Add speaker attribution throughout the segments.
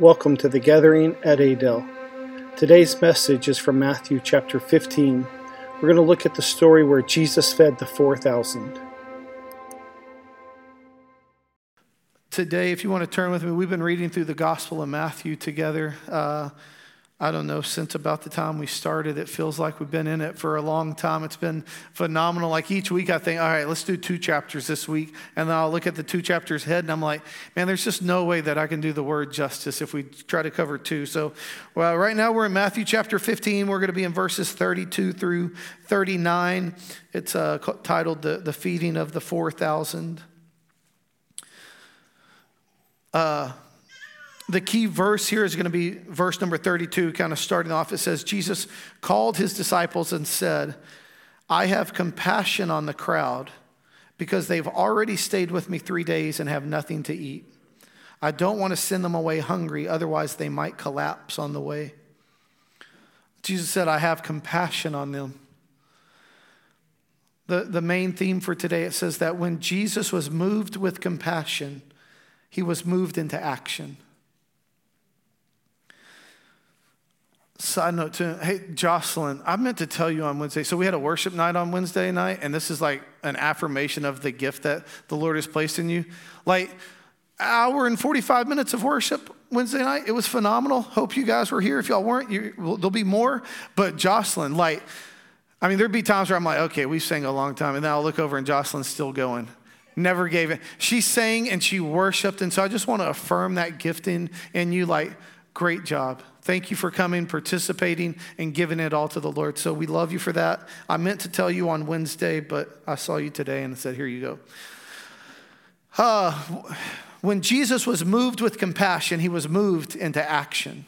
Speaker 1: Welcome to the gathering at Adel. Today's message is from Matthew chapter 15. We're going to look at the story where Jesus fed the 4,000.
Speaker 2: Today, if you want to turn with me, we've been reading through the Gospel of Matthew together. Uh, I don't know, since about the time we started, it feels like we've been in it for a long time. It's been phenomenal. Like each week, I think, all right, let's do two chapters this week. And then I'll look at the two chapters ahead, and I'm like, man, there's just no way that I can do the word justice if we try to cover two. So, well, right now we're in Matthew chapter 15. We're going to be in verses 32 through 39. It's uh, titled the, the Feeding of the 4,000. Uh, the key verse here is going to be verse number 32, kind of starting off. It says, Jesus called his disciples and said, I have compassion on the crowd because they've already stayed with me three days and have nothing to eat. I don't want to send them away hungry, otherwise, they might collapse on the way. Jesus said, I have compassion on them. The, the main theme for today it says that when Jesus was moved with compassion, he was moved into action. Side note to hey Jocelyn, I meant to tell you on Wednesday. So we had a worship night on Wednesday night, and this is like an affirmation of the gift that the Lord has placed in you. Like hour and 45 minutes of worship Wednesday night. It was phenomenal. Hope you guys were here. If y'all weren't, you, there'll be more. But Jocelyn, like, I mean, there'd be times where I'm like, okay, we sang a long time, and then I'll look over and Jocelyn's still going. Never gave it. She sang and she worshiped, and so I just want to affirm that gifting in you. Like, great job. Thank you for coming, participating, and giving it all to the Lord. So we love you for that. I meant to tell you on Wednesday, but I saw you today and I said, Here you go. Uh, when Jesus was moved with compassion, he was moved into action.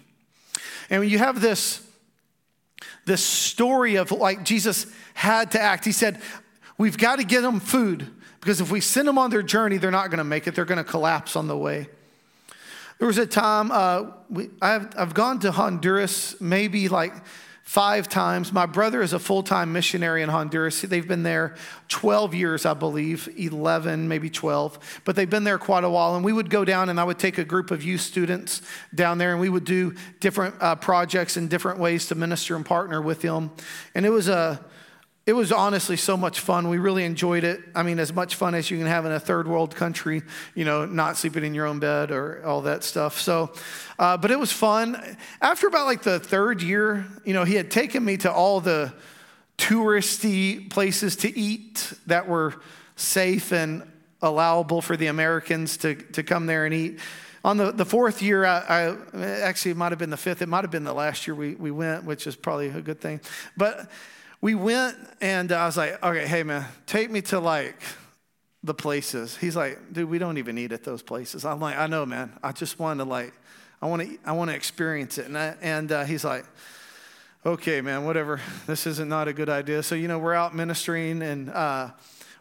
Speaker 2: And when you have this, this story of like Jesus had to act, he said, We've got to get them food because if we send them on their journey, they're not going to make it. They're going to collapse on the way. There was a time uh, we, I've, I've gone to Honduras maybe like five times. My brother is a full time missionary in Honduras. They've been there 12 years, I believe, 11, maybe 12, but they've been there quite a while. And we would go down and I would take a group of youth students down there and we would do different uh, projects and different ways to minister and partner with them. And it was a it was honestly so much fun. We really enjoyed it. I mean, as much fun as you can have in a third world country, you know, not sleeping in your own bed or all that stuff. So, uh, but it was fun. After about like the third year, you know, he had taken me to all the touristy places to eat that were safe and allowable for the Americans to, to come there and eat. On the, the fourth year, I, I actually, it might have been the fifth, it might have been the last year we, we went, which is probably a good thing. But we went and I was like, okay, hey man, take me to like the places. He's like, dude, we don't even eat at those places. I'm like, I know, man. I just want to like, I want to, I want to experience it. And I, and uh, he's like, okay, man, whatever. This isn't not a good idea. So you know, we're out ministering and uh,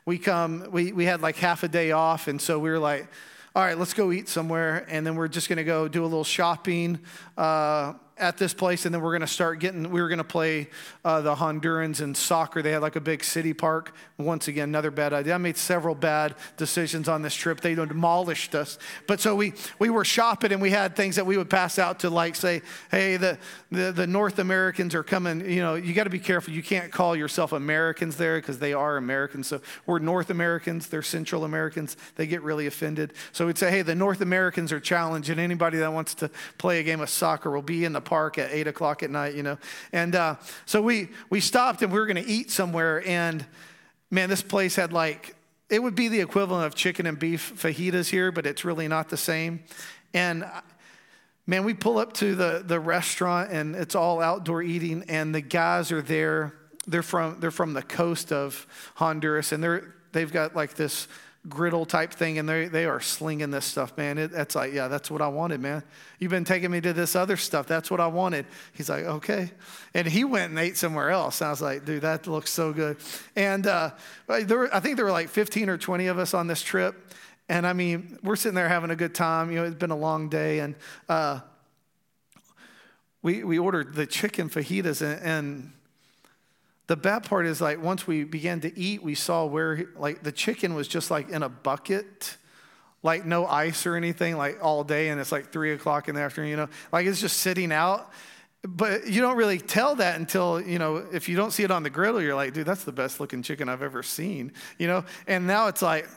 Speaker 2: we come. We we had like half a day off, and so we were like, all right, let's go eat somewhere, and then we're just to go do a little shopping. Uh, at this place, and then we're going to start getting, we were going to play uh, the Hondurans in soccer. They had like a big city park. Once again, another bad idea. I made several bad decisions on this trip. They demolished us. But so we, we were shopping and we had things that we would pass out to like say, hey, the, the, the North Americans are coming. You know, you got to be careful. You can't call yourself Americans there because they are Americans. So we're North Americans, they're Central Americans. They get really offended. So we'd say, hey, the North Americans are challenged, and anybody that wants to play a game of soccer will be in the park at eight o'clock at night, you know. And uh, so we we stopped and we were going to eat somewhere, and man, this place had like it would be the equivalent of chicken and beef fajitas here, but it's really not the same. And uh, man, we pull up to the the restaurant, and it's all outdoor eating, and the guys are there. They're from they're from the coast of Honduras, and they're they've got like this griddle type thing, and they, they are slinging this stuff, man. It, that's like, yeah, that's what I wanted, man. You've been taking me to this other stuff. That's what I wanted. He's like, okay. And he went and ate somewhere else. I was like, dude, that looks so good. And uh, there were, I think there were like 15 or 20 of us on this trip. And I mean, we're sitting there having a good time. You know, it's been a long day. And uh, we, we ordered the chicken fajitas, and, and the bad part is like once we began to eat, we saw where like the chicken was just like in a bucket, like no ice or anything, like all day, and it's like three o'clock in the afternoon, you know, like it's just sitting out. But you don't really tell that until, you know, if you don't see it on the griddle, you're like, dude, that's the best looking chicken I've ever seen, you know? And now it's like,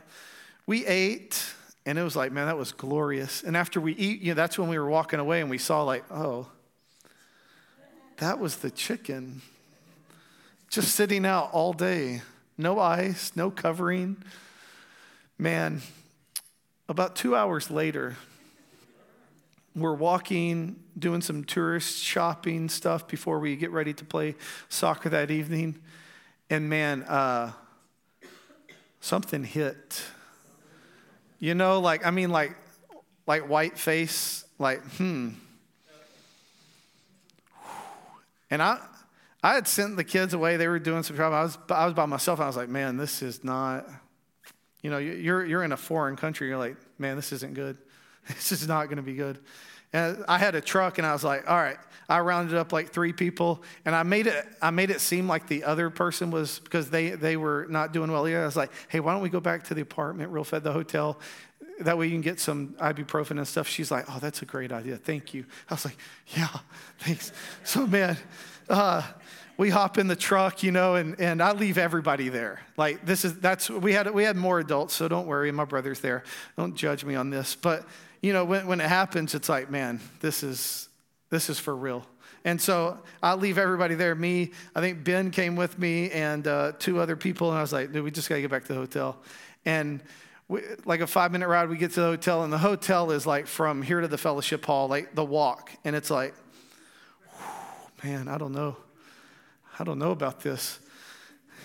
Speaker 2: we ate, and it was like, man, that was glorious. And after we eat, you know, that's when we were walking away and we saw, like, oh, that was the chicken just sitting out all day. No ice, no covering. Man, about two hours later, we're walking, doing some tourist shopping stuff before we get ready to play soccer that evening. And man, uh, something hit. You know, like, I mean, like, like white face, like, hmm. And I, I had sent the kids away. They were doing some travel. I was, I was by myself. I was like, man, this is not, you know, you're, you're in a foreign country. You're like, man, this isn't good. This is not going to be good. And I had a truck and I was like, all right, I rounded up like three people and I made it, I made it seem like the other person was, because they, they were not doing well either. I was like, hey, why don't we go back to the apartment real fast, the hotel? That way you can get some ibuprofen and stuff. She's like, oh, that's a great idea. Thank you. I was like, yeah, thanks. So, man, uh, we hop in the truck, you know, and, and I leave everybody there. Like this is that's we had we had more adults, so don't worry, my brother's there. Don't judge me on this. But you know, when, when it happens, it's like, man, this is this is for real. And so I leave everybody there. Me, I think Ben came with me and uh, two other people, and I was like, dude, we just gotta get back to the hotel. And we, like a five minute ride, we get to the hotel, and the hotel is like from here to the fellowship hall, like the walk, and it's like, man, I don't know. I don't know about this.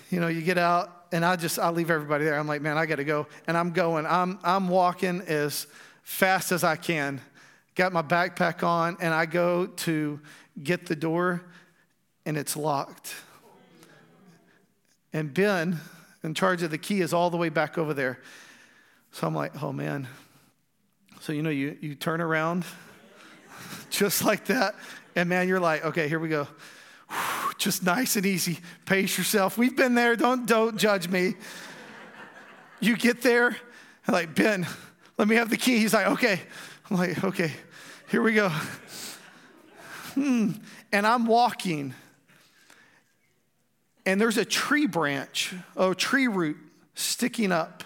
Speaker 2: You know, you get out, and I just, I leave everybody there. I'm like, man, I got to go. And I'm going, I'm, I'm walking as fast as I can. Got my backpack on, and I go to get the door, and it's locked. And Ben, in charge of the key, is all the way back over there. So I'm like, oh man. So, you know, you, you turn around just like that, and man, you're like, okay, here we go just nice and easy. Pace yourself. We've been there. Don't, don't judge me. You get there, I'm like, Ben, let me have the key. He's like, okay. I'm like, okay, here we go. Hmm. And I'm walking, and there's a tree branch, a tree root sticking up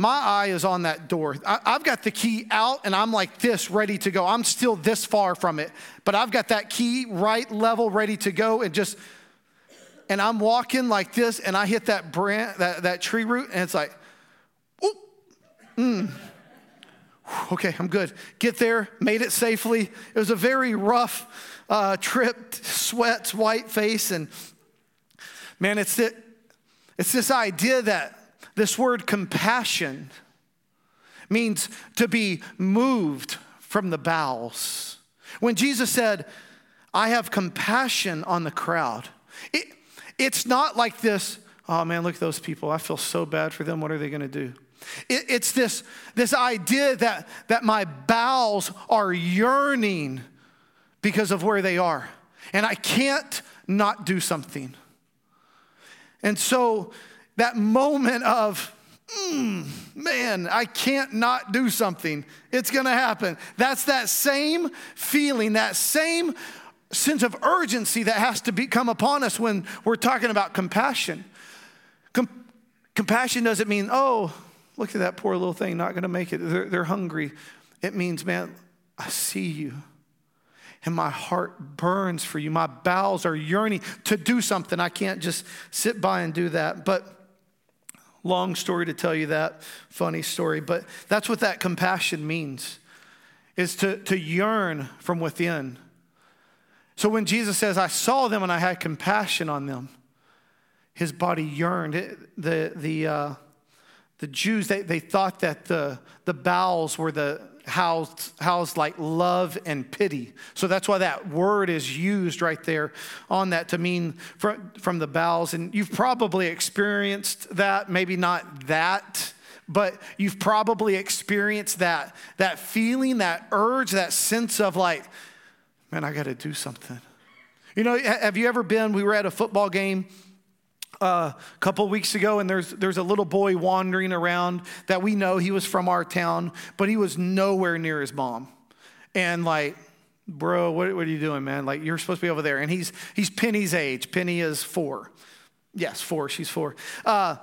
Speaker 2: my eye is on that door. I, have got the key out and I'm like this, ready to go. I'm still this far from it, but I've got that key right level, ready to go, and just, and I'm walking like this, and I hit that branch, that, that tree root, and it's like, ooh, mm. Okay, I'm good. Get there, made it safely. It was a very rough uh, trip, sweats, white face, and man, it's it. It's this idea that this word compassion means to be moved from the bowels. When Jesus said, I have compassion on the crowd, it, it's not like this, oh man, look at those people. I feel so bad for them. What are they going to do? It, it's this, this idea that, that my bowels are yearning because of where they are. And I can't not do something. And so that moment of, mm, man, I can't not do something. It's going to happen. That's that same feeling, that same sense of urgency that has to come upon us when we're talking about compassion. Com- compassion doesn't mean, oh, look at that poor little thing, not going to make it. They're, they're hungry. It means, man, I see you and my heart burns for you. My bowels are yearning to do something. I can't just sit by and do that. But Long story to tell you that, funny story, but that's what that compassion means is to, to yearn from within. So when Jesus says, I saw them and I had compassion on them, his body yearned. the, the, uh, the Jews, they, they thought that the, the bowels were the, housed, housed like love and pity. So that's why that word is used right there on that to mean from, from the bowels. And you've probably experienced that, maybe not that, but you've probably experienced that, that feeling, that urge, that sense of like, man, I got to do something. You know, have you ever been? We were at a football game a couple weeks ago, and there's, there's a little boy wandering around that we know he was from our town, but he was nowhere near his mom. And like, bro, what, what are you doing, man? Like, you're supposed to be over there. And he's, he's Penny's age. Penny is four. Yes, four. She's four. Uh,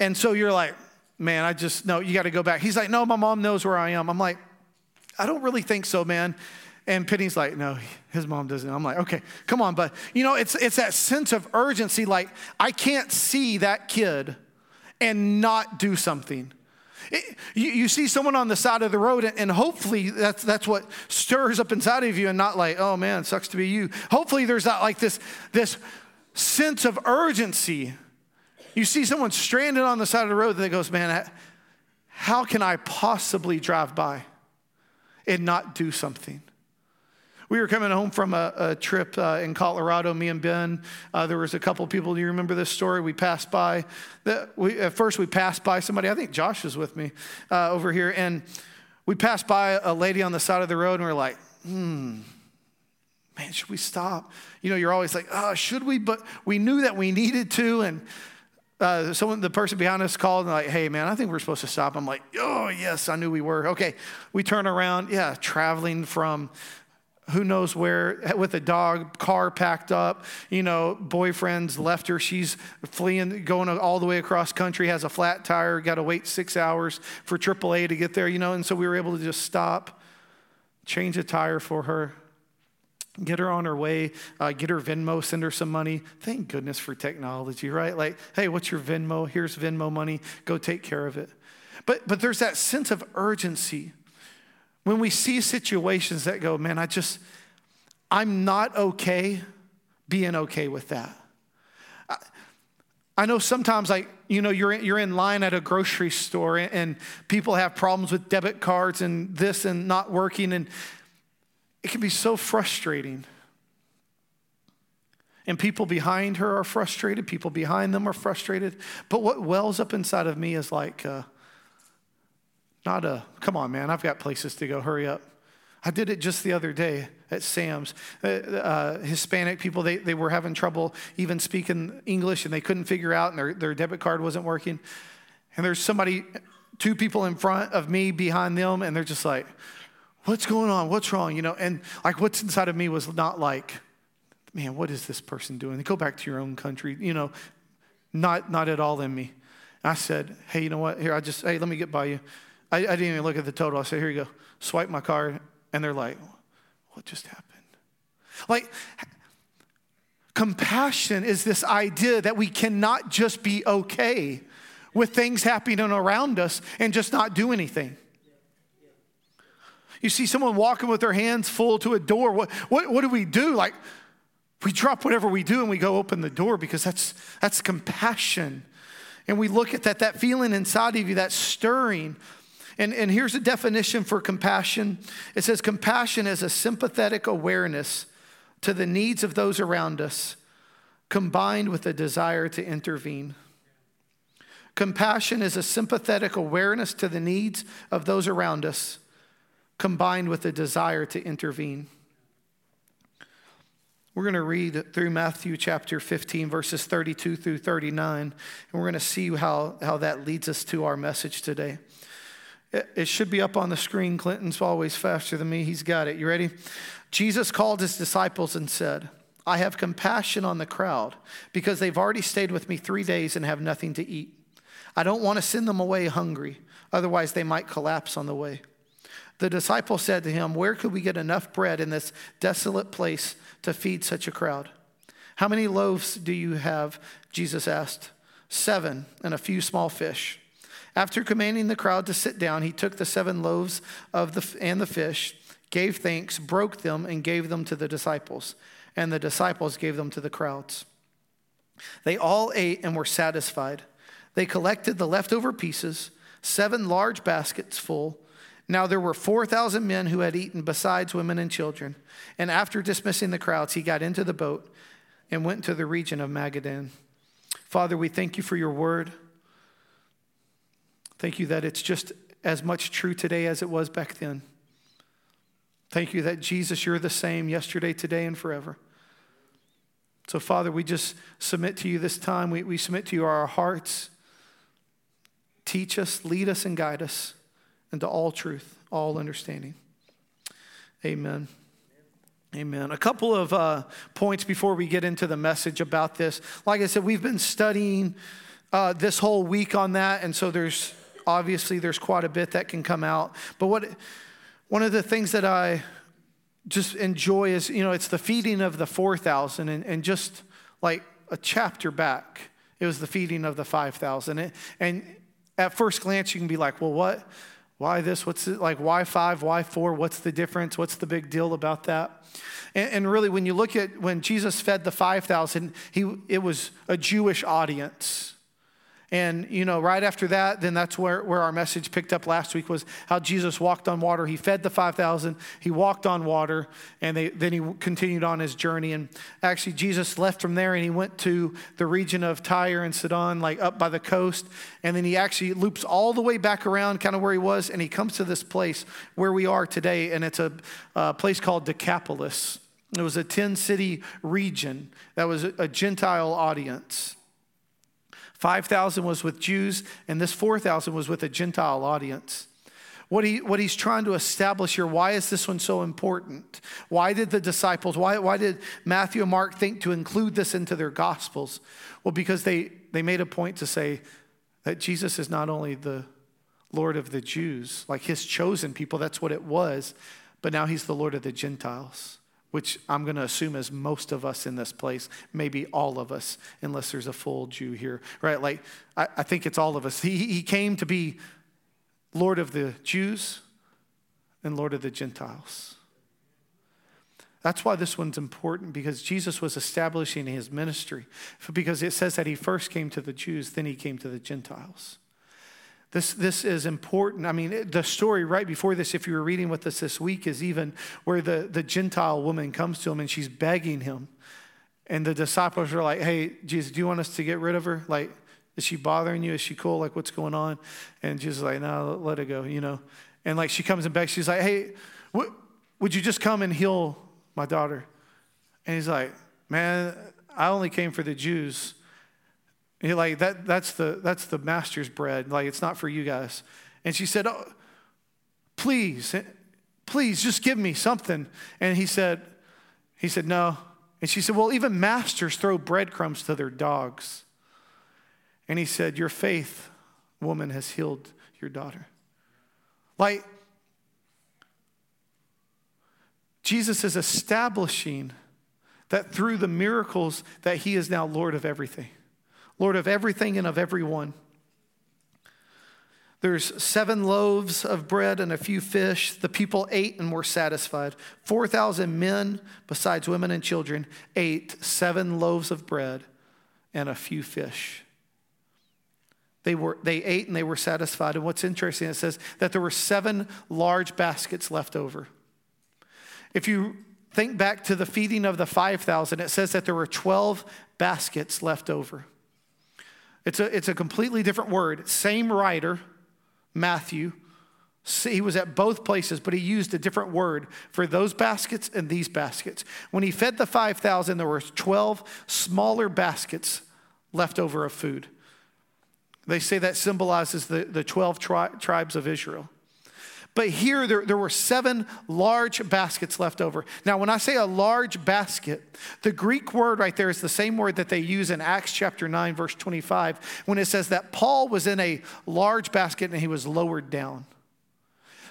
Speaker 2: and so you're like, man, I just, no, you got to go back. He's like, no, my mom knows where I am. I'm like, I don't really think so, man. And Penny's like, no, his mom doesn't. I'm like, okay, come on. But, you know, it's, it's that sense of urgency. Like, I can't see that kid and not do something. It, you, you, see someone on the side of the road, and hopefully that's, that's what stirs up inside of you, and not like, oh man, sucks to be you. Hopefully there's not like this, this sense of urgency. You see someone stranded on the side of the road and that goes, man, how can I possibly drive by and not do something? We were coming home from a, a trip uh, in Colorado, me and Ben. Uh, there was a couple people. Do you remember this story? We passed by. The, we, at first, we passed by somebody. I think Josh was with me uh, over here. And we passed by a lady on the side of the road, and we are like, hmm, man, should we stop? You know, you're always like, oh, should we? But we knew that we needed to. And uh, someone, the person behind us called and like, hey, man, I think we're supposed to stop. I'm like, oh, yes, I knew we were. Okay, we turn around. Yeah, traveling from who knows where with a dog, car packed up. You know, boyfriend's left her. She's fleeing, going all the way across country, has a flat tire, got to wait six hours for AAA to get there, you know. And so we were able to just stop, change a tire for her, get her on her way, uh, get her Venmo, send her some money. Thank goodness for technology, right? Like, hey, what's your Venmo? Here's Venmo money. Go take care of it. But, but there's that sense of urgency when we see situations that go, man, I just, I'm not okay being okay with that. I, I know sometimes, like, you know, you're, you're in line at a grocery store and, and people have problems with debit cards and this and not working, and it can be so frustrating. And people behind her are frustrated, people behind them are frustrated. But what wells up inside of me is like, uh, not a, come on, man, I've got places to go, hurry up. I did it just the other day at Sam's. Uh, uh, Hispanic people, they, they were having trouble even speaking English and they couldn't figure out, and their, their debit card wasn't working. And there's somebody, two people in front of me behind them, and they're just like, What's going on? What's wrong? You know, and like what's inside of me was not like, Man, what is this person doing? Go back to your own country. You know, not, not at all in me. I said, Hey, you know what? Here, I just, hey, let me get by you. I, I didn't even look at the total. I said, here you go. Swipe my card. And they're like, what just happened? Like, compassion is this idea that we cannot just be okay with things happening around us and just not do anything. You see someone walking with their hands full to a door. What, what, what do we do? Like, we drop whatever we do and we go open the door because that's, that's compassion. And we look at that, that feeling inside of you, that stirring and, and here's a definition for compassion it says, compassion is a sympathetic awareness to the needs of those around us, combined with a desire to intervene. Compassion is a sympathetic awareness to the needs of those around us, combined with a desire to intervene. We're going to read through Matthew chapter 15, verses 32 through 39, and we're going to see how, how that leads us to our message today. It should be up on the screen. Clinton's always faster than me. He's got it. You ready? Jesus called his disciples and said, I have compassion on the crowd because they've already stayed with me three days and have nothing to eat. I don't want to send them away hungry, otherwise, they might collapse on the way. The disciple said to him, Where could we get enough bread in this desolate place to feed such a crowd? How many loaves do you have? Jesus asked. Seven, and a few small fish. After commanding the crowd to sit down, he took the seven loaves of the, and the fish, gave thanks, broke them, and gave them to the disciples. And the disciples gave them to the crowds. They all ate and were satisfied. They collected the leftover pieces, seven large baskets full. Now there were 4,000 men who had eaten, besides women and children. And after dismissing the crowds, he got into the boat and went to the region of Magadan. Father, we thank you for your word. Thank you that it's just as much true today as it was back then. Thank you that Jesus, you're the same yesterday, today, and forever. So, Father, we just submit to you this time. We, we submit to you our hearts. Teach us, lead us, and guide us into all truth, all understanding. Amen. Amen. A couple of uh, points before we get into the message about this. Like I said, we've been studying uh, this whole week on that, and so there's obviously there's quite a bit that can come out. But what one of the things that I just enjoy is you know it's the feeding of the four thousand, and, and just like a chapter back, it was the feeding of the five thousand, and at first glance you can be like, well, what? Why this? What's it like? Why five? Why four? What's the difference? What's the big deal about that? And, and really, when you look at when Jesus fed the 5,000, he, it was a Jewish audience. And, you know, right after that, then that's where, where our message picked up last week was how Jesus walked on water. He fed the 5,000, he walked on water, and they, then he continued on his journey. And actually, Jesus left from there and he went to the region of Tyre and Sidon, like up by the coast. And then he actually loops all the way back around, kind of where he was, and he comes to this place where we are today. And it's a, a place called Decapolis. It was a 10 city region that was a Gentile audience. 5,000 was with Jews, and this 4,000 was with a Gentile audience. What, he, what he's trying to establish here, why is this one so important? Why did the disciples, why, why did Matthew and Mark think to include this into their gospels? Well, because they, they made a point to say that Jesus is not only the Lord of the Jews, like his chosen people, that's what it was, but now he's the Lord of the Gentiles which I'm going to assume is most of us in this place, maybe all of us, unless there's a full Jew here, right? Like, I, I think it's all of us. He, he came to be Lord of the Jews and Lord of the Gentiles. That's why this one's important because Jesus was establishing his ministry. Because it says that he first came to the Jews, then he came to the Gentiles. This, this is important. I mean, the story right before this, if you were reading with us this week, is even where the, the Gentile woman comes to him and she's begging him. And the disciples are like, hey, Jesus, do you want us to get rid of her? Like, is she bothering you? Is she cool? Like, what's going on? And Jesus like, no, let it go, you know. And like, she comes and begs. She's like, hey, would you just come and heal my daughter? And he's like, man, I only came for the Jews like that, that's the that's the master's bread. Like it's not for you guys. And she said, oh, please, please just give me something. And he said, he said, no. And she said, well, even masters throw breadcrumbs to their dogs. And he said, Your faith, woman, has healed your daughter. Like, Jesus is establishing that through the miracles that he is now Lord of everything. Lord of everything and of everyone. There's seven loaves of bread and a few fish. The people ate and were satisfied. 4,000 men, besides women and children, ate seven loaves of bread and a few fish. They, were, they ate and they were satisfied. And what's interesting, it says that there were seven large baskets left over. If you think back to the feeding of the 5,000, it says that there were 12 baskets left over. It's a, it's a completely different word. Same writer, Matthew. He was at both places, but he used a different word for those baskets and these baskets. When he fed the 5,000, there were 12 smaller baskets left over of food. They say that symbolizes the, the 12 tri- tribes of Israel. But here, there, there were seven large baskets left over. Now, when I say a large basket, the Greek word right there is the same word that they use in Acts chapter 9, verse 25, when it says that Paul was in a large basket and he was lowered down.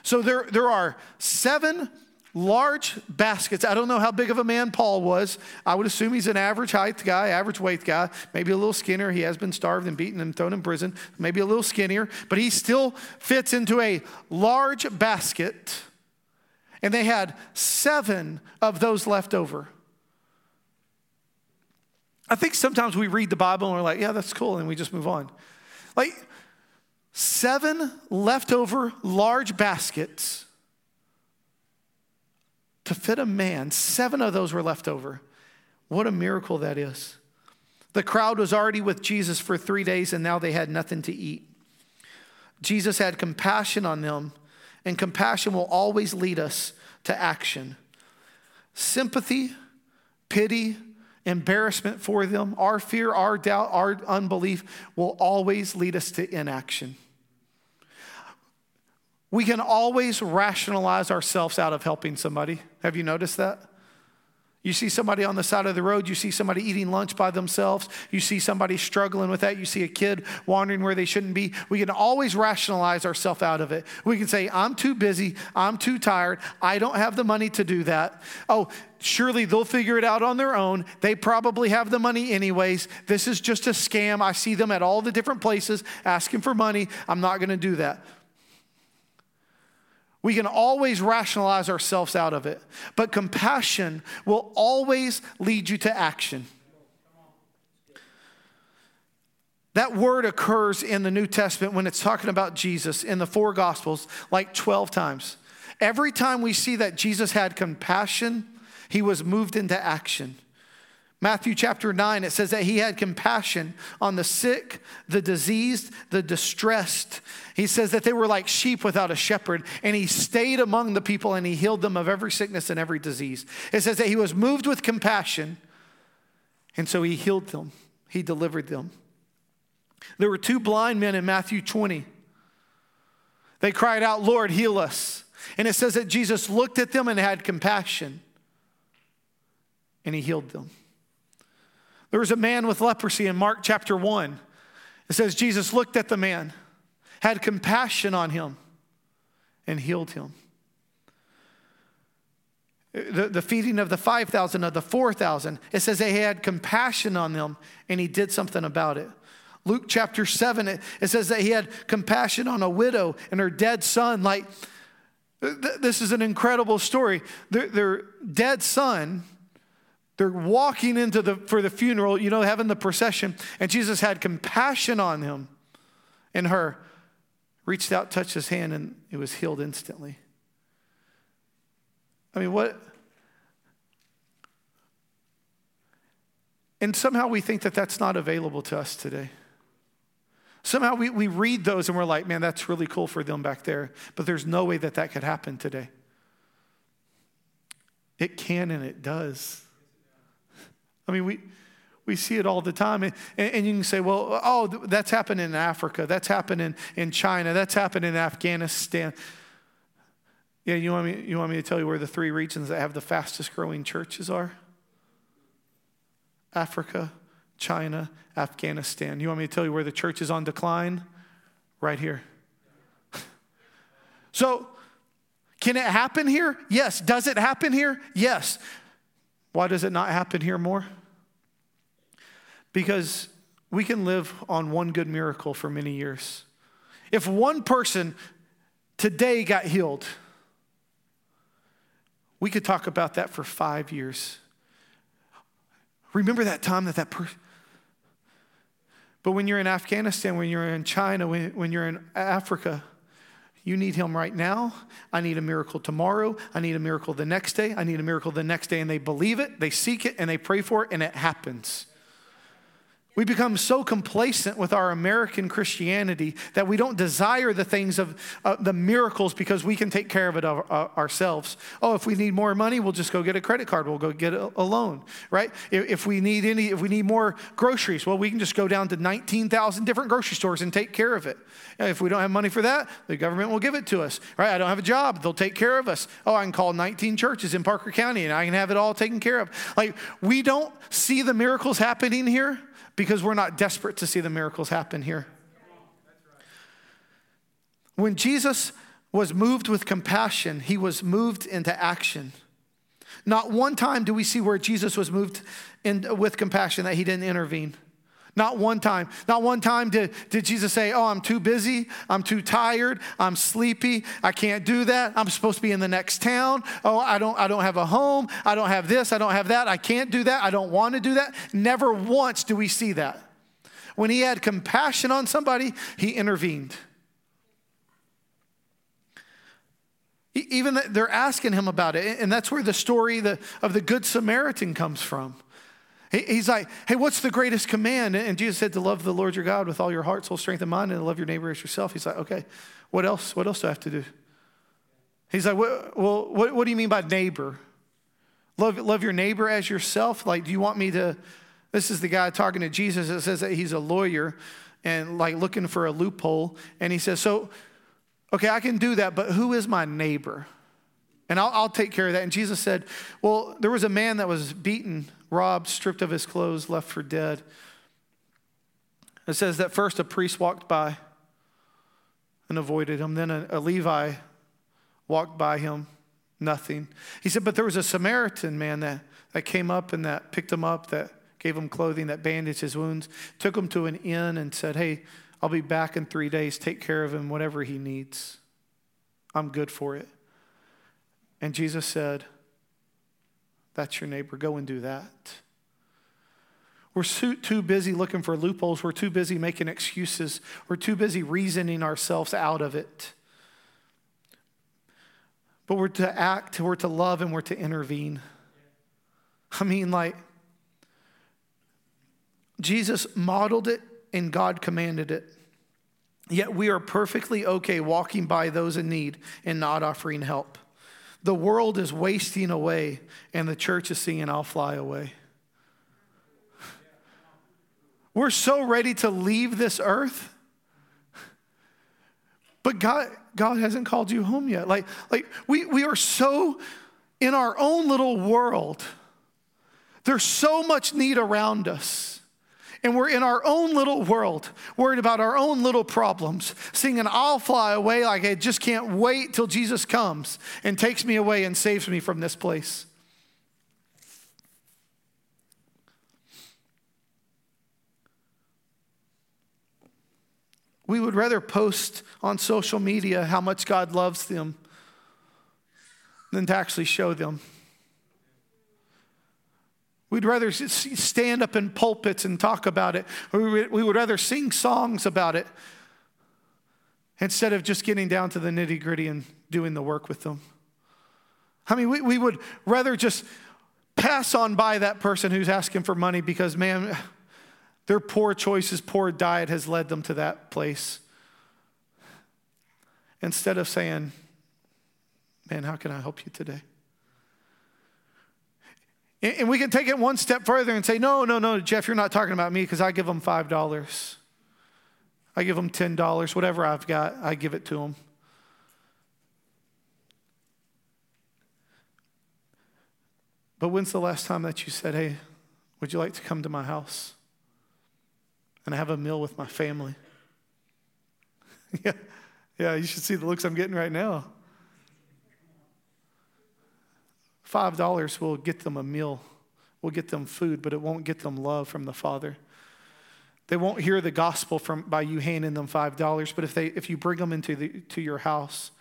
Speaker 2: So there, there are seven large baskets. I don't know how big of a man Paul was. I would assume he's an average height guy, average weight guy, maybe a little skinnier. He has been starved and beaten and thrown in prison, maybe a little skinnier, but he still fits into a large basket. And they had seven of those left over. I think sometimes we read the Bible and we're like, yeah, that's cool, and we just move on. Like, seven leftover large baskets to fit a man. Seven of those were left over. What a miracle that is. The crowd was already with Jesus for three days and now they had nothing to eat. Jesus had compassion on them, and compassion will always lead us to action. Sympathy, pity, embarrassment for them, our fear, our doubt, our unbelief will always lead us to inaction. We can always rationalize ourselves out of helping somebody. Have you noticed that? You see somebody on the side of the road, you see somebody eating lunch by themselves, you see somebody struggling with that, you see a kid wandering where they shouldn't be. We can always rationalize ourselves out of it. We can say, I'm too busy, I'm too tired, I don't have the money to do that. Oh, surely they'll figure it out on their own. They probably have the money anyways. This is just a scam. I see them at all the different places asking for money. I'm not to do that. We can always rationalize ourselves out of it, but compassion will always lead you to action. That word occurs in the New Testament when it's talking about Jesus in the four Gospels like 12 times. Every time we see that Jesus had compassion, he was moved into action. Matthew chapter 9, it says that he had compassion on the sick, the diseased, the distressed. He says that they were like sheep without a shepherd, and he stayed among the people and he healed them of every sickness and every disease. It says that he was moved with compassion, and so he healed them, he delivered them. There were two blind men in Matthew 20. They cried out, Lord, heal us. And it says that Jesus looked at them and had compassion, and he healed them. There was a man with leprosy in Mark chapter 1. It says, Jesus looked at the man, had compassion on him, and healed him. The, the feeding of the 5,000, of the 4,000, it says he had compassion on them and he did something about it. Luke chapter 7, it, it says that he had compassion on a widow and her dead son. Like, th- this is an incredible story. Their, their dead son they're walking into the for the funeral, you know, having the procession, and Jesus had compassion on him and her. Reached out, touched his hand, and it was healed instantly. I mean, what? And somehow we think that that's not available to us today. Somehow we, we read those and we're like, man, that's really cool for them back there. But there's no way that that could happen today. It can and it does. I mean, we, we see it all the time. And, and, you can say, well, oh, that's happened in Africa. That's happened in, in China. That's happened in Afghanistan. Yeah, you want, me, you want me to tell you where the three regions that have the fastest growing churches are? Africa, China, Afghanistan. You want me to tell you where the church is on decline? Right here. so, can it happen here? Yes. Does it happen here? Yes. Why does it not happen here more? Because we can live on one good miracle for many years. If one person today got healed, we could talk about that for five years. Remember that time that that person. But when you're in Afghanistan, when you're in China, when, when you're in Africa, you need him right now. I need a miracle tomorrow. I need a miracle the next day. I need a miracle the next day. And they believe it, they seek it, and they pray for it, and it happens. We become so complacent with our American Christianity that we don't desire the things of uh, the miracles because we can take care of it uh, ourselves. Oh, if we need more money, we'll just go get a credit card. We'll go get a, a loan, right? If, if, we need any, if we need more groceries, well, we can just go down to 19,000 different grocery stores and take care of it. If we don't have money for that, the government will give it to us, right? I don't have a job. They'll take care of us. Oh, I can call 19 churches in Parker County and I can have it all taken care of. Like, we don't see the miracles happening here because we're not desperate to see the miracles happen here. When Jesus was moved with compassion, he was moved into action. Not one time do we see where Jesus was moved in, with compassion that he didn't intervene. Not one time. Not one time did, did Jesus say, Oh, I'm too busy. I'm too tired. I'm sleepy. I can't do that. I'm supposed to be in the next town. Oh, I don't, I don't have a home. I don't have this. I don't have that. I can't do that. I don't want to do that. Never once do we see that. When he had compassion on somebody, he intervened. Even they're asking him about it. And that's where the story of the Good Samaritan comes from. He's like, hey, what's the greatest command? And Jesus said to love the Lord your God with all your heart, soul, strength, and mind, and to love your neighbor as yourself. He's like, okay, what else? What else do I have to do? He's like, well, what, what do you mean by neighbor? Love, love your neighbor as yourself. Like, do you want me to? This is the guy talking to Jesus. It says that he's a lawyer and like looking for a loophole. And he says, So, okay, I can do that, but who is my neighbor? And I'll, I'll take care of that. And Jesus said, Well, there was a man that was beaten, robbed, stripped of his clothes, left for dead. It says that first a priest walked by and avoided him. Then a, a Levi walked by him, nothing. He said, But there was a Samaritan man that, that came up and that picked him up, that gave him clothing, that bandaged his wounds, took him to an inn and said, Hey, I'll be back in three days. Take care of him, whatever he needs. I'm good for it. And Jesus said, That's your neighbor. Go and do that. We're too busy looking for loopholes. We're too busy making excuses. We're too busy reasoning ourselves out of it. But we're to act, we're to love, and we're to intervene. I mean, like, Jesus modeled it and God commanded it. Yet we are perfectly okay walking by those in need and not offering help. The world is wasting away, and the church is singing, I'll fly away. We're so ready to leave this earth, but God, God hasn't called you home yet. Like, like we, we are so in our own little world. There's so much need around us and we're in our own little world, worried about our own little problems, singing, I'll fly away like I just can't wait till Jesus comes and takes me away and saves me from this place. We would rather post on social media how much God loves them than to actually show them. We'd rather stand up in pulpits and talk about it, we would rather sing songs about it instead of just getting down to the nitty gritty and doing the work with them. I mean, we, we would rather just pass on by that person who's asking for money because, man, their poor choices, poor diet has led them to that place. Instead of saying, man, how can I help you today? And we can take it one step further and say, no, no, no, Jeff, you're not talking about me because I give them $5. I give them $10, whatever I've got, I give it to them. But when's the last time that you said, hey, would you like to come to my house and have a meal with my family? yeah, yeah, you should see the looks I'm getting right now. $5 will get them a meal, will get them food, but it won't get them love from the Father. They won't hear the gospel from, by you handing them $5, but if, they, if you bring them into the, to your house,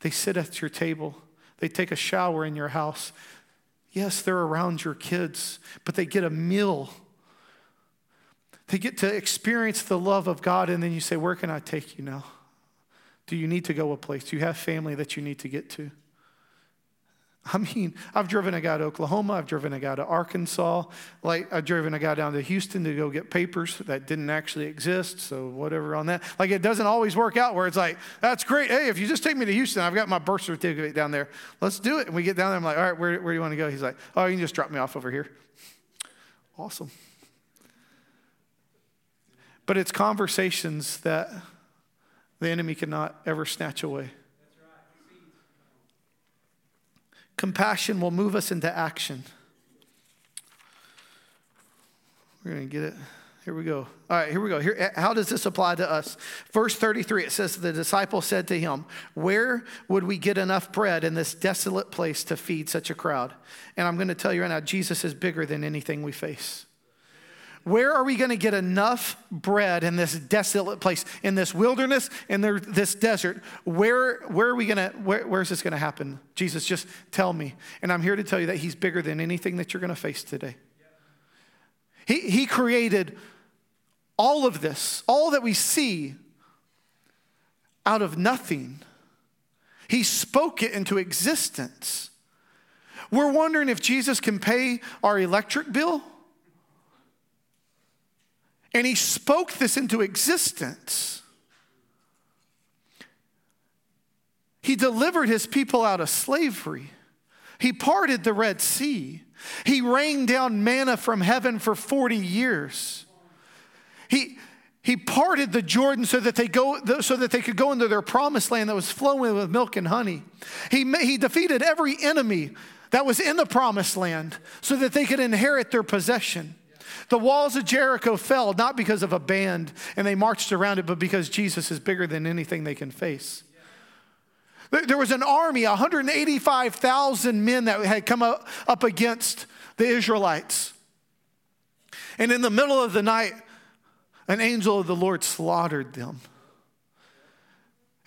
Speaker 2: they sit at your table, they take a shower in your house. Yes, they're around your kids, but they get a meal. They get to experience the love of God, and then you say, Where can I take you now? Do you need to go a place? Do you have family that you need to get to? I mean, I've driven a guy to Oklahoma, I've driven a guy to Arkansas, like I've driven a guy down to Houston to go get papers that didn't actually exist, so whatever on that. Like it doesn't always work out where it's like, that's great. Hey, if you just take me to Houston, I've got my birth certificate down there. Let's do it. And we get down there, I'm like, all right, where, where do you want to go? He's like, oh, you can just drop me off over here. Awesome. But it's conversations that the enemy cannot ever snatch away. Compassion will move us into action. We're going to get it. Here we go. All right, here we go. Here, how does this apply to us? Verse 33, it says, The disciple said to him, Where would we get enough bread in this desolate place to feed such a crowd? And I'm going to tell you right now, Jesus is bigger than anything we face. Where are we going to get enough bread in this desolate place, in this wilderness, in this desert? Where, where are we going to, where, where's this going to happen? Jesus, just tell me. And I'm here to tell you that He's bigger than anything that you're going to face today. He, he created all of this, all that we see, out of nothing. He spoke it into existence. We're wondering if Jesus can pay our electric bill. And he spoke this into existence. He delivered his people out of slavery. He parted the Red Sea. He rained down manna from heaven for 40 years. He, he parted the Jordan so that they go so that they could go into their promised land that was flowing with milk and honey. He, he defeated every enemy that was in the promised land so that they could inherit their possession. The walls of Jericho fell not because of a band and they marched around it, but because Jesus is bigger than anything they can face. There was an army, 185,000 men that had come up, up against the Israelites. And in the middle of the night, an angel of the Lord slaughtered them.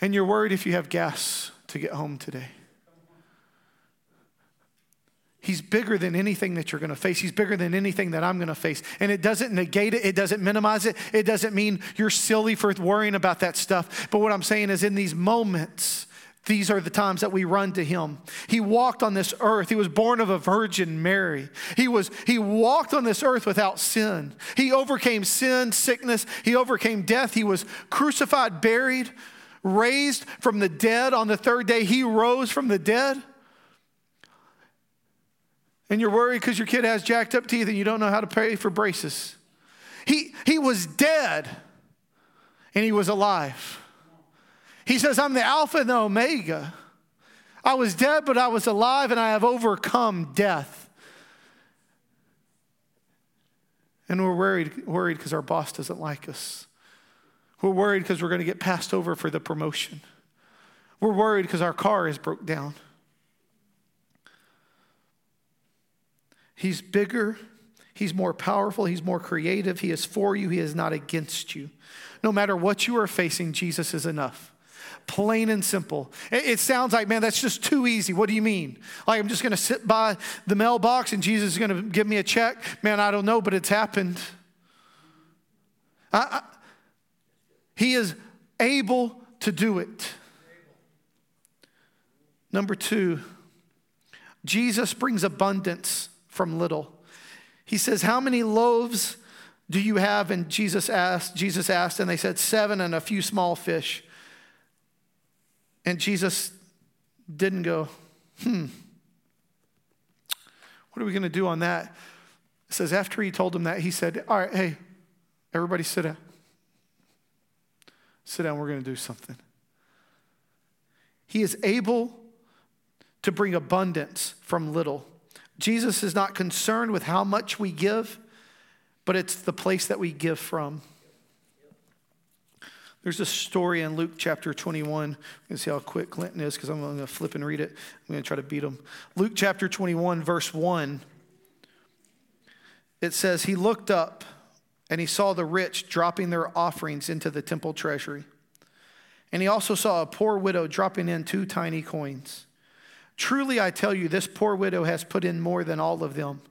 Speaker 2: And you're worried if you have gas to get home today. He's bigger than anything that you're going to face. He's bigger than anything that I'm going to face. And it doesn't negate it. It doesn't minimize it. It doesn't mean you're silly for worrying about that stuff. But what I'm saying is, in these moments, these are the times that we run to him. He walked on this earth. He was born of a virgin Mary. He was he walked on this earth without sin. He overcame sin, sickness, he overcame death. He was crucified, buried, raised from the dead on the third day. He rose from the dead. And you're worried because your kid has jacked up teeth and you don't know how to pay for braces. He, he was dead and he was alive. He says, I'm the Alpha and the Omega. I was dead, but I was alive, and I have overcome death. And we're worried worried because our boss doesn't like us. We're worried because we're going to get passed over for the promotion. We're worried because our car is broke down. He's bigger, he's more powerful, he's more creative, he is for you, he is not against you. No matter what you are facing, Jesus is enough plain and simple. It, sounds like, man, that's just too easy. What do you mean? Like, I'm just going to sit by the mailbox and Jesus is going to give me a check? Man, I don't know, but it's happened. I, I, he is able to do it. Number two, Jesus brings abundance from little. He says, How many loaves do you have? And Jesus asked, Jesus asked, and they said, Seven and a few small fish. And Jesus didn't go, hmm, what are we going to do on that? It says, after he told them that, he said, All right, hey, everybody sit down. Sit down, we're going to do something. He is able to bring abundance from little. Jesus is not concerned with how much we give, but it's the place that we give from. There's a story in Luke chapter 21. You can see how quick Clinton is because I'm going to flip and read it. I'm going to try to beat him. Luke chapter 21, verse 1. It says, He looked up and he saw the rich dropping their offerings into the temple treasury. And he also saw a poor widow dropping in two tiny coins. Truly, I tell you, this poor widow has put in more than all of them.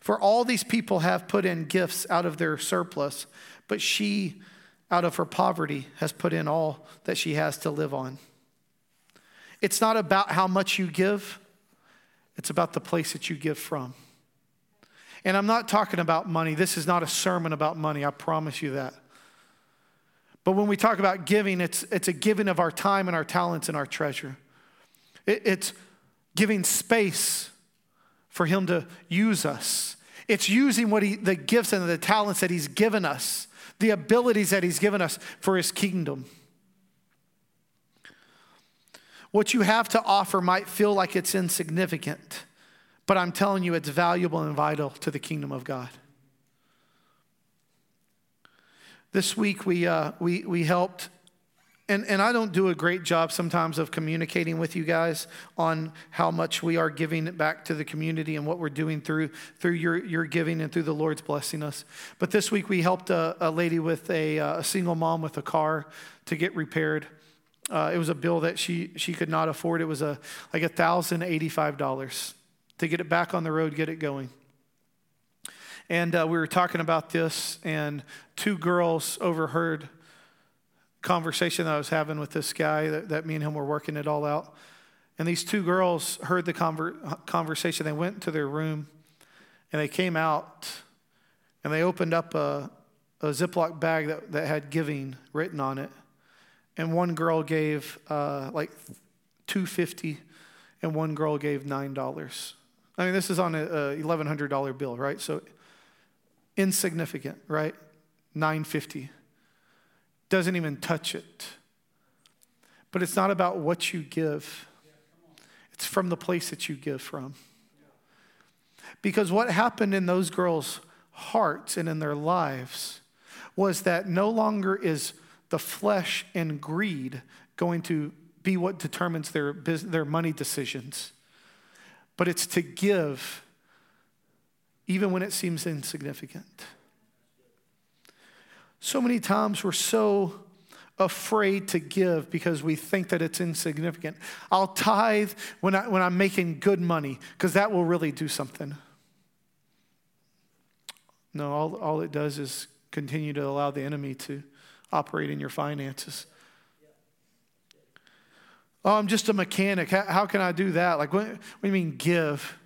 Speaker 2: For all these people have put in gifts out of their surplus, but she out of her poverty, has put in all that she has to live on. It's not about how much you give, it's about the place that you give from. And I'm not talking about money. This is not a sermon about money, I promise you that. But when we talk about giving, it's, it's a giving of our time and our talents and our treasure. It, it's giving space for Him to use us. It's using what he, the gifts and the talents that He's given us the abilities that He's given us for His kingdom. What you have to offer might feel like it's insignificant, but I'm telling you, it's valuable and vital to the kingdom of God. This week, we, uh, we, we helped and, and I don't do a great job sometimes of communicating with you guys on how much we are giving back to the community and what we're doing through, through your, your giving and through the Lord's blessing us. But this week we helped a, a lady with a, a single mom with a car to get repaired. Uh, it was a bill that she, she could not afford. It was a, like $1,085 to get it back on the road, get it going. And uh, we were talking about this, and two girls overheard conversation that I was having with this guy that, that me and him were working it all out. And these two girls heard the conver- conversation. They went to their room and they came out and they opened up a, a Ziploc bag that, that had giving written on it. And one girl gave uh, like 250 and one girl gave $9. I mean, this is on a, a $1,100 bill, right? So insignificant, right? 950 doesn't even touch it. But it's not about what you give. It's from the place that you give from. Because what happened in those girls' hearts and in their lives was that no longer is the flesh and greed going to be what determines their, their money decisions, but it's to give even when it seems insignificant. So many times we're so afraid to give because we think that it's insignificant. I'll tithe when, I, when I'm making good money because that will really do something. No, all, all it does is continue to allow the enemy to operate in your finances. Oh, I'm just a mechanic. How, how can I do that? Like, what, what do you mean give?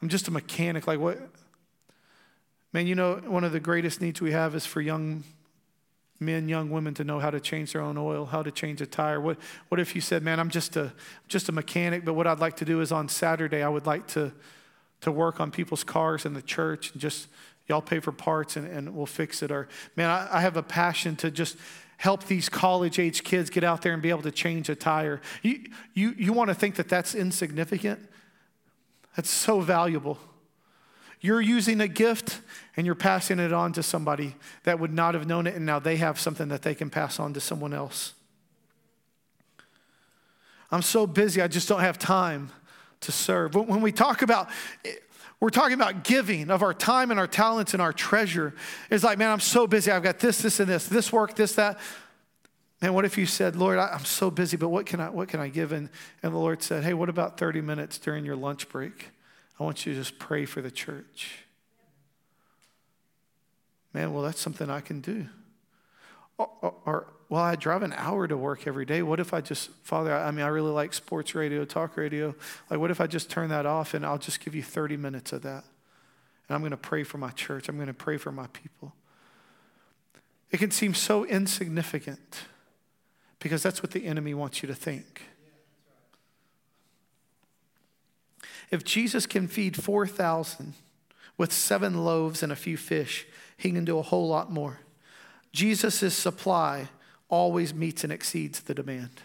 Speaker 2: I'm just a mechanic. Like, what? Man, you know, one of the greatest needs we have is for young men, young women to know how to change their own oil, how to change a tire. What, what if you said, man, I'm just a, just a mechanic, but what I'd like to do is on Saturday, I would like to, to work on people's cars in the church and just, y'all pay for parts and, and we'll fix it. Or, man, I, I have a passion to just help these college age kids get out there and be able to change a tire. You, you, you want to think that that's insignificant? That's so valuable. You're using a gift and you're passing it on to somebody that would not have known it, and now they have something that they can pass on to someone else. I'm so busy, I just don't have time to serve. When we talk about, we're talking about giving of our time and our talents and our treasure. It's like, man, I'm so busy. I've got this, this, and this, this work, this, that. And what if you said, Lord, I'm so busy, but what can I, what can I give? And, and the Lord said, hey, what about 30 minutes during your lunch break? I want you to just pray for the church. Man, well, that's something I can do. Or, or, or, well, I drive an hour to work every day. What if I just, Father, I mean, I really like sports radio, talk radio. Like, what if I just turn that off and I'll just give you 30 minutes of that? And I'm going to pray for my church. I'm going to pray for my people. It can seem so insignificant because that's what the enemy wants you to think. If Jesus can feed 4,000 with seven loaves and a few fish, he can do a whole lot more. Jesus' supply always meets and exceeds the demand.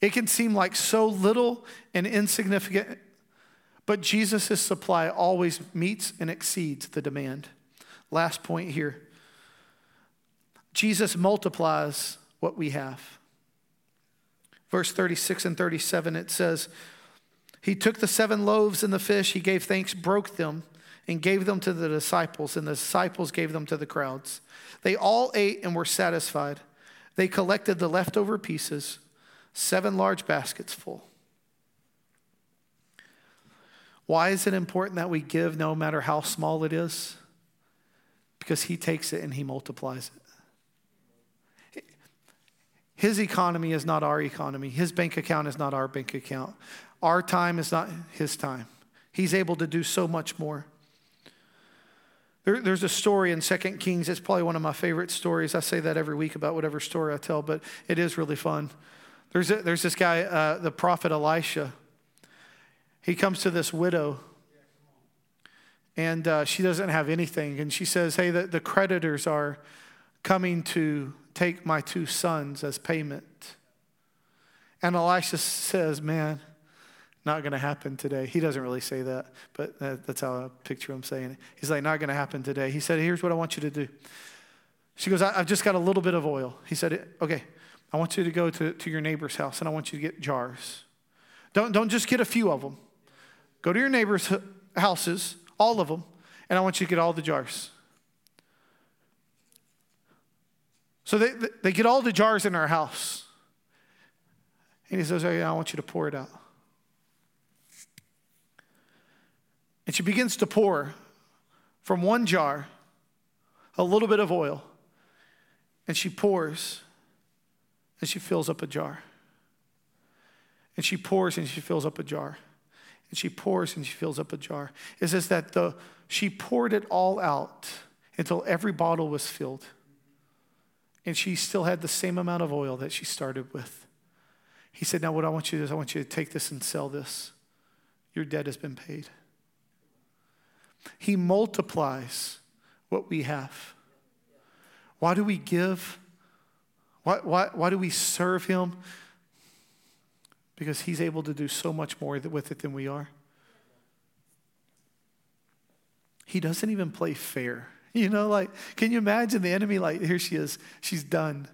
Speaker 2: It can seem like so little and insignificant, but Jesus' supply always meets and exceeds the demand. Last point here Jesus multiplies what we have. Verse 36 and 37, it says, he took the seven loaves and the fish, he gave thanks, broke them, and gave them to the disciples, and the disciples gave them to the crowds. They all ate and were satisfied. They collected the leftover pieces, seven large baskets full. Why is it important that we give no matter how small it is? Because he takes it and he multiplies it. His economy is not our economy. His bank account is not our bank account. Our time is not his time. He's able to do so much more. There, there's a story in Second Kings. It's probably one of my favorite stories. I say that every week about whatever story I tell, but it is really fun. There's, a, there's this guy, uh, the prophet Elisha. He comes to this widow, and uh, she doesn't have anything. And she says, Hey, the, the creditors are coming to take my two sons as payment. And Elisha says, Man, not going to happen today. He doesn't really say that, but that's how I picture him saying it. He's like, not going to happen today. He said, here's what I want you to do. She goes, I've just got a little bit of oil. He said, okay, I want you to go to, to your neighbor's house and I want you to get jars. Don't, don't just get a few of them. Go to your neighbor's houses, all of them, and I want you to get all the jars. So they, they get all the jars in our house. And he says, okay, I want you to pour it out. And she begins to pour from one jar a little bit of oil. And she pours and she fills up a jar. And she pours and she fills up a jar. And she pours and she fills up a jar. It says that the, she poured it all out until every bottle was filled. And she still had the same amount of oil that she started with. He said, Now, what I want you to do is I want you to take this and sell this. Your debt has been paid. He multiplies what we have. Why do we give? Why, why, why do we serve Him? Because He's able to do so much more with it than we are. He doesn't even play fair. You know, like, can you imagine the enemy? Like, here she is. She's done.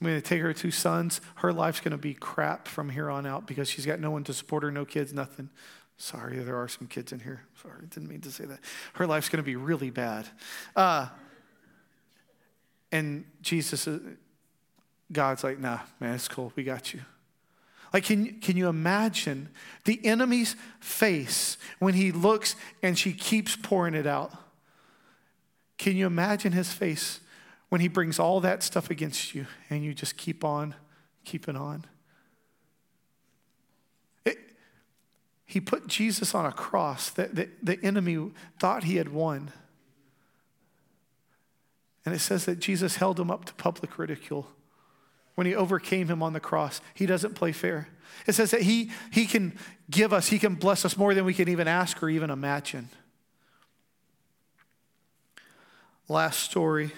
Speaker 2: I'm going to take her two sons. Her life's going to be crap from here on out because she's got no one to support her, no kids, nothing. Sorry, there are some kids in here. Sorry, didn't mean to say that. Her life's going to be really bad. Uh, and Jesus, uh, God's like, nah, man, it's cool. We got you. Like, can, can you imagine the enemy's face when he looks and she keeps pouring it out? Can you imagine his face when he brings all that stuff against you and you just keep on keeping on? It, he put Jesus on a cross that the, enemy thought he had won. And it says that Jesus held him up to public ridicule when he overcame him on the cross. He doesn't play fair. It says that he, he can give us, he can bless us more than we can even ask or even imagine. Last story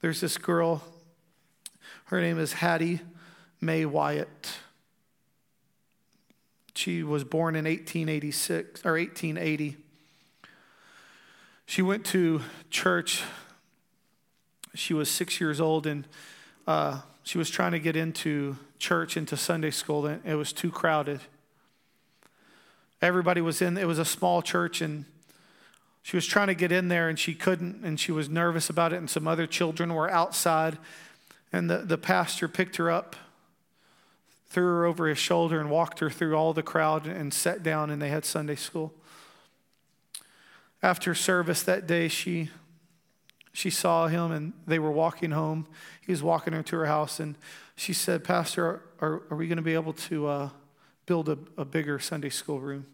Speaker 2: there's this girl, her name is Hattie May Wiatt. She was born in 1886 or 1880. She went to church. She was six years old and uh, she was trying to get into church, into Sunday school, and it was too crowded. Everybody was in, it was a small church, and she was trying to get in there, and she couldn't, and she was nervous about it, and some other children were outside. And the, the pastor picked her up, threw her over his shoulder, and walked her through all the crowd and sat down, and they had Sunday school. After service that day, she she saw him and they were walking home. He was walking her to her house and she said, Pastor, are, are we going to be able to uh, build a, a, bigger Sunday school room?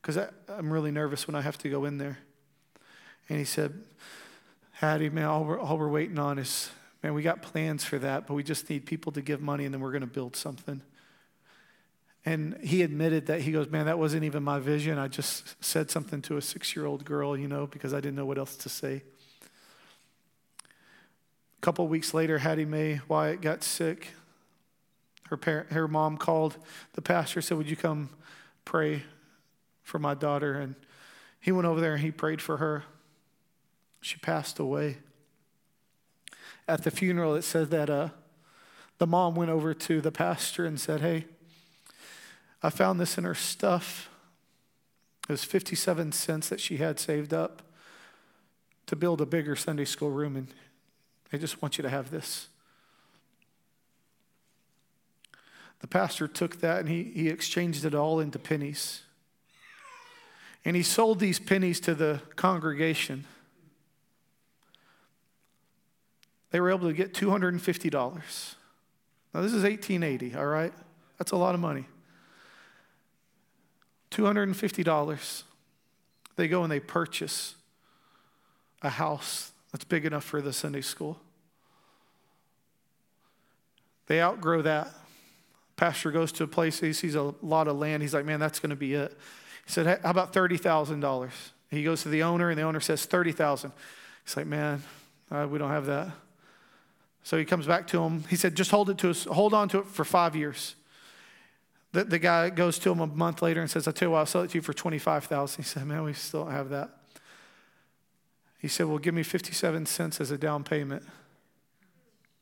Speaker 2: Because I'm really nervous when I have to go in there. And he said, Hattie, man, all we're, all we're waiting on is, man, we got plans for that, but we just need people to give money and then we're going to build something. And he admitted that he goes, Man, that wasn't even my vision. I just said something to a six year old girl, you know, because I didn't know what else to say. A couple weeks later, Hattie May Wiatt got sick. Her, parent, her mom called the pastor, said, Would you come pray for my daughter? And he went over there and he prayed for her. She passed away. At the funeral, it said that uh, the mom went over to the pastor and said, Hey, I found this in her stuff. It was 57 cents that she had saved up to build a bigger Sunday school room. And I just want you to have this. The pastor took that and he, he exchanged it all into pennies. And he sold these pennies to the congregation. They were able to get $250. Now, this is 1880, all right? That's a lot of money. $250. They go and they purchase a house that's big enough for the Sunday school. They outgrow that. Pastor goes to a place, he sees a lot of land. He's like, man, that's going to be it. He said, how about $30,000? He goes to the owner, and the owner says, 30000 He's like, man, uh, we don't have that. So he comes back to him. He said, just hold it to us, hold on to it for five years. The, the guy goes to him a month later and says, I tell you what, I'll sell it to you for 25000 He said, man, we still don't have that. He said, Well, give me 57 cents as a down payment.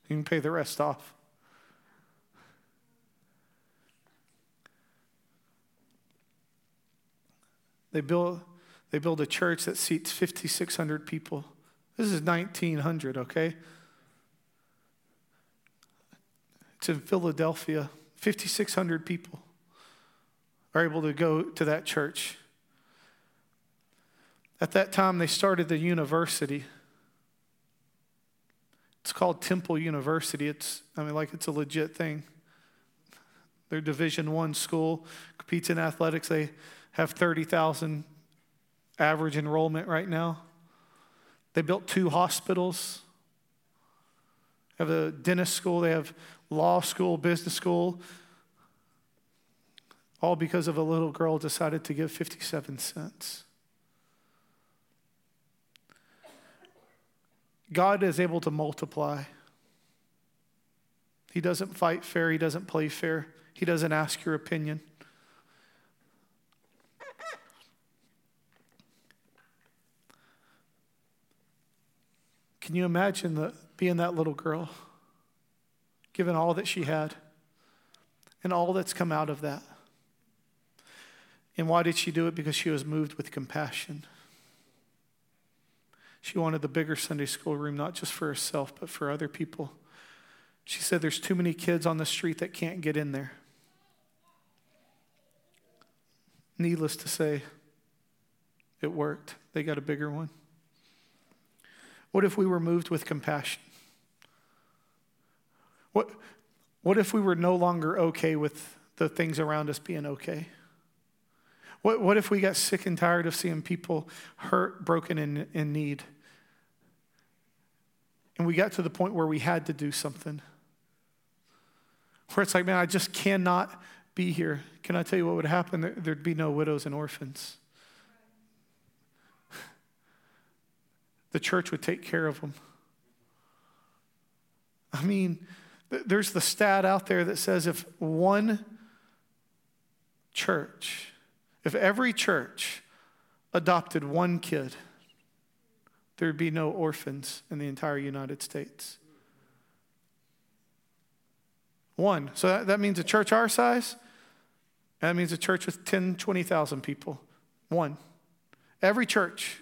Speaker 2: You can pay the rest off. They build, they build a church that seats 5,600 people. This is 1900, okay? It's in Philadelphia. 5,600 people are able to go to that church. At that time, they started the university. It's called Temple University. It's, I mean, like it's a legit thing. They're Division One school, competes in athletics. They have 30,000 average enrollment right now. They built two hospitals. Have a dentist school. They have law school, business school, all because of a little girl decided to give 57 cents. God is able to multiply. He doesn't fight fair, He doesn't play fair, He doesn't ask your opinion. Can you imagine the, being that little girl, given all that she had and all that's come out of that? And why did she do it? Because she was moved with compassion. She wanted the bigger Sunday school room, not just for herself, but for other people. She said, There's too many kids on the street that can't get in there. Needless to say, it worked. They got a bigger one. What if we were moved with compassion? What, what if we were no longer okay with the things around us being okay? What, what if we got sick and tired of seeing people hurt, broken, and in need? And we got to the point where we had to do something. Where it's like, man, I just cannot be here. Can I tell you what would happen? There'd be no widows and orphans. The church would take care of them. I mean, there's the stat out there that says if one church, if every church adopted one kid, there'd be no orphans in the entire United States. One. So that, that means a church our size, that means a church with 10, 20,000 people. One. Every church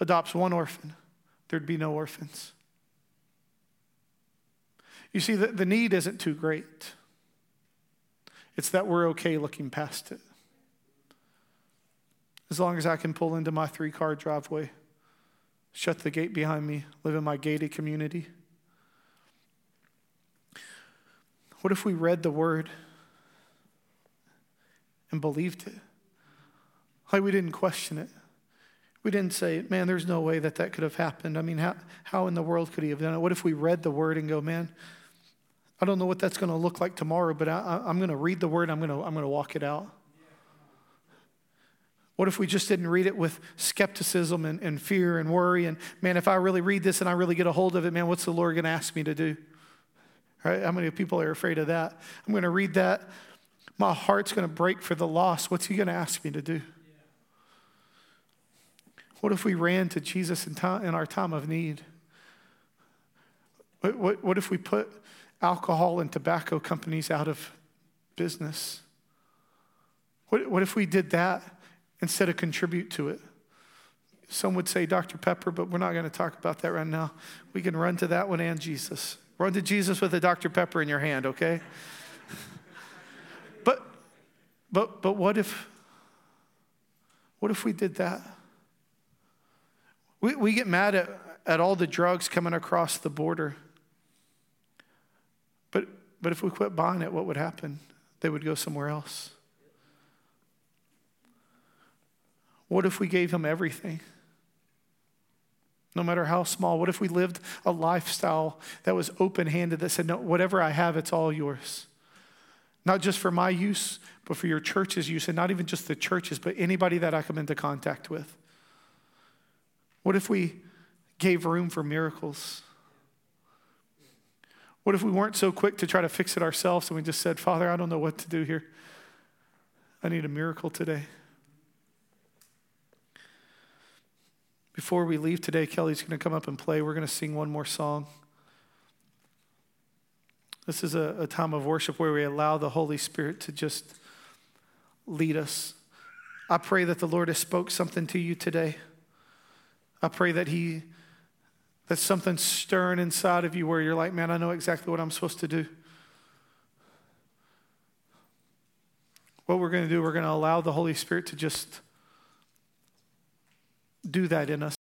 Speaker 2: adopts one orphan, there'd be no orphans. You see, the, the need isn't too great. It's that we're okay looking past it. As long as I can pull into my three car driveway, shut the gate behind me, live in my gated community. What if we read the word and believed it? Like we didn't question it. We didn't say, man, there's no way that that could have happened. I mean, how, how in the world could he have done it? What if we read the word and go, man, I don't know what that's going to look like tomorrow, but I, am going to read the word, I'm going to, I'm going to walk it out. What if we just didn't read it with skepticism and, and fear and worry? And man, if I really read this and I really get a hold of it, man, what's the Lord going to ask me to do? Right? How many people are afraid of that? I'm going to read that. My heart's going to break for the loss. What's he going to ask me to do? What if we ran to Jesus in, time, in our time of need? What, what, what if we put alcohol and tobacco companies out of business? What, what if we did that instead of contribute to it? Some would say Dr. Pepper, but we're not going to talk about that right now. We can run to that one and Jesus. Run to Jesus with a Dr. Pepper in your hand, okay? but but but what if what if we did that? We, we get mad at, at all the drugs coming across the border. But, if we quit buying it, what would happen? They would go somewhere else. What if we gave him everything? No matter how small. What if we lived a lifestyle that was open handed, that said, No, whatever I have, it's all yours? Not just for my use, but for your church's use, and not even just the churches, but anybody that I come into contact with. What if we gave room for miracles? What if we weren't so quick to try to fix it ourselves and we just said, Father, I don't know what to do here. I need a miracle today. Before we leave today, Kelly's going to come up and play. We're going to sing one more song. This is a, a, time of worship where we allow the Holy Spirit to just lead us. I pray that the Lord has spoke something to you today. I pray that He, that something's stirring inside of you where you're like, man, I know exactly what I'm supposed to do. What we're going to do, we're going to allow the Holy Spirit to just do that in us.